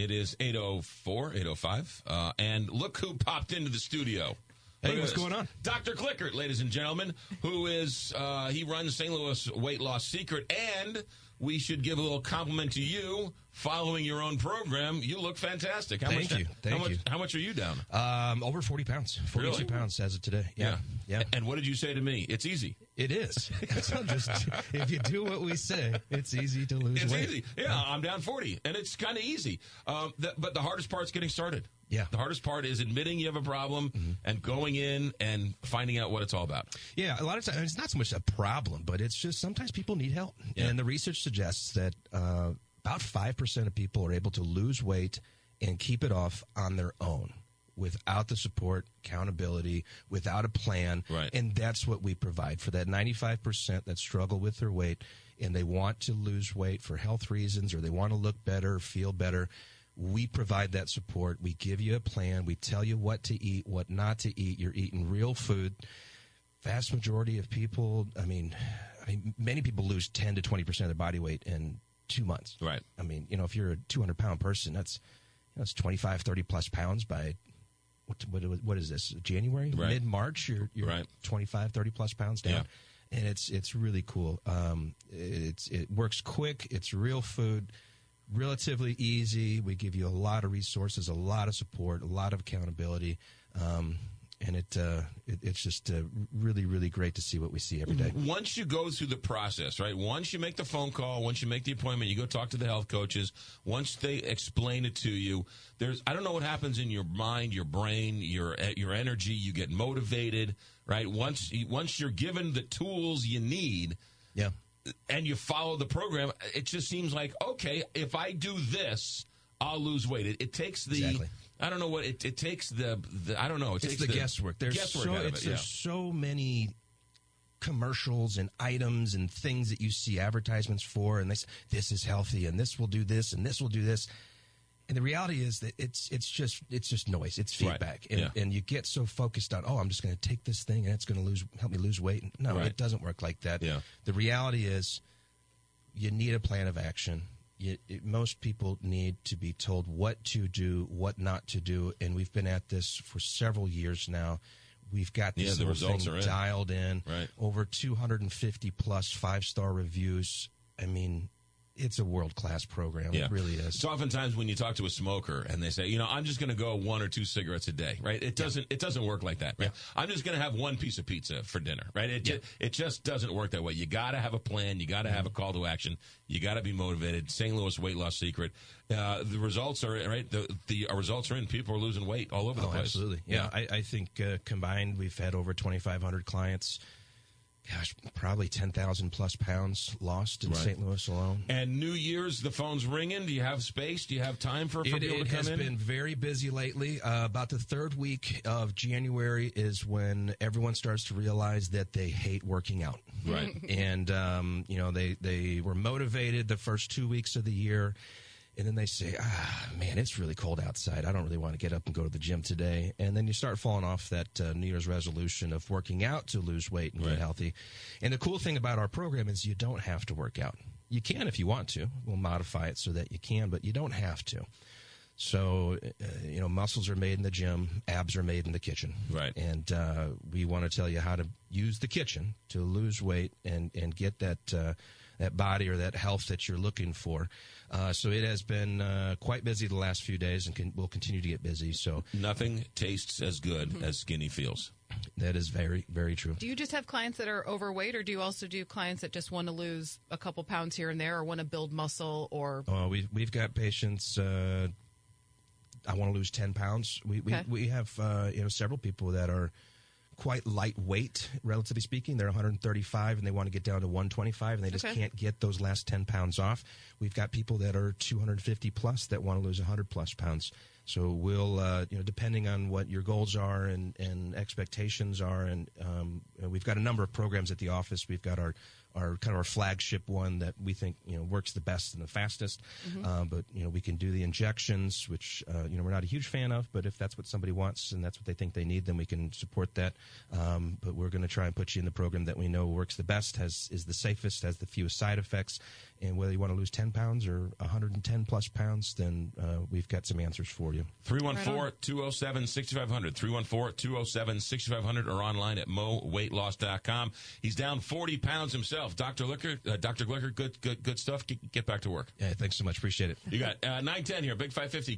It is 804, 805. Uh, and look who popped into the studio. Hey, what's going on? Dr. Glickert, ladies and gentlemen, who is, uh, he runs St. Louis Weight Loss Secret. And we should give a little compliment to you following your own program. You look fantastic. How Thank much, you. How Thank much, you. How much are you down? Um, over 40 pounds. 42 Really? pounds as of today. Yeah. Yeah. And what did you say to me? It's easy. It is. Just, if you do what we say, it's easy to lose It's weight. easy. Yeah, I'm down 40, and it's kind of easy. Um, but the hardest part's getting started. Yeah. The hardest part is admitting you have a problem and going in and finding out what it's all about. Yeah, a lot of times it's not so much a problem, but it's just sometimes people need help. Yeah. And the research suggests that uh, about 5% of people are able to lose weight and keep it off on their own without the support, accountability, without a plan. Right. And that's what we provide for that 95% that struggle with their weight and they want to lose weight for health reasons or they want to look better, feel better. We provide that support. We give you a plan. We tell you what to eat, what not to eat. You're eating real food vast majority of people i mean i mean many people lose 10 to 20 percent of their body weight in two months Right. i mean you know if you're a 200 pound person that's you know, it's 25 30 plus pounds by what, what, what is this january Right. mid-march you're, you're Right. 25 30 plus pounds down and it's it's really cool um, it's it works quick it's real food relatively easy we give you a lot of resources a lot of support a lot of accountability um, and it, uh, it it's just uh, really really great to see what we see every day Once you go through the process, right? Once you make the phone call, once you make the appointment, you go talk to the health coaches. Once they explain it to you, there's I don't know what happens in your mind, your brain, your your energy. You get motivated, right? Once once you're given the tools you need, yeah and you follow the program, it just seems like okay, if I do this, I'll lose weight. It, it takes the Exactly. I don't know what it, it takes the, the I don't know. It it's takes the, guesswork there's guesswork so out of it's, it. Yeah. there's so many commercials and items and things that you see advertisements for and this this is healthy and this will do this and this will do this and the reality is that it's it's just it's just noise it's Right. feedback and, Yeah. and you get so focused on oh i'm just going to take this thing and it's going to lose help me lose weight no Right. it doesn't work like that Yeah. the reality is you need a plan of action. You, it, most people need to be told what to do, what not to do, and we've been at this for several years now. We've got this Yeah, the whole results thing in. dialed in. Right. Over 250 plus five star reviews. I mean, it's a world class program. Yeah. It really is. So oftentimes when you talk to a smoker and they say, you know, I'm just going to go one or two cigarettes a day, right? It doesn't it doesn't work like that. Right? I'm just going to have one piece of pizza for dinner, right? It ju- it just doesn't work that way. You got to have a plan. You got to have a call to action. You got to be motivated. St. Louis Weight Loss Secret. Uh, the results are right. The the results are in. People are losing weight all over the Oh, place. absolutely. Yeah, I, I think uh, combined, we've had over 2,500 clients. Gosh, probably 10,000 plus pounds lost in Right. St. Louis alone. And New Year's, the phone's ringing. Do you have space? Do you have time for, for It, people it to come in has in? been very busy lately. Uh, about the third week of January is when everyone starts to realize that they hate working out. Right. and um, you know they they were motivated the first two weeks of the year, and then they say, "Ah, man, it's really cold outside. I don't really want to get up and go to the gym today." And then you start falling off that uh, New Year's resolution of working out to lose weight and Right. get healthy. And the cool thing about our program is you don't have to work out. You can if you want to. We'll modify it so that you can, but you don't have to. So, uh, you know, muscles are made in the gym, abs are made in the kitchen. Right. And uh, we want to tell you how to use the kitchen to lose weight and, and get that, uh, that body or that health that you're looking for. Uh, so it has been uh, quite busy the last few days and can, will continue to get busy. So Nothing tastes as good as skinny feels. that is very, very true. Do you just have clients that are overweight, or do you also do clients that just want to lose a couple pounds here and there, or want to build muscle, or Uh, we've we've got patients. Uh, I want to lose ten pounds. We Okay. we, we have uh, you know several people that are quite lightweight, relatively speaking. They're 135 and they want to get down to 125, and they just Okay. can't get those last 10 pounds off. We've got people that are 250 plus that want to lose 100 plus pounds. So we'll, uh, you know, depending on what your goals are and, and expectations are, and um, we've got a number of programs at the office. We've got our our kind of our flagship one that we think you know works the best and the fastest. Um, but you know we can do the injections, which uh, you know we're not a huge fan of, but if that's what somebody wants and that's what they think they need, then we can support that. Um, but we're going to try and put you in the program that we know works the best, has is the safest, has the fewest side effects, and whether you want to lose 10 pounds or 110 plus pounds, then uh, we've got some answers for you. 314 207 6500. 314 207 6500 or online at moweightloss.com. He's down 40 pounds himself. Dr. Liquor, uh, Dr. Glickert, good, good, good stuff. Get, get back to work. Yeah, thanks so much. Appreciate it. You got uh, 910 here, Big 550.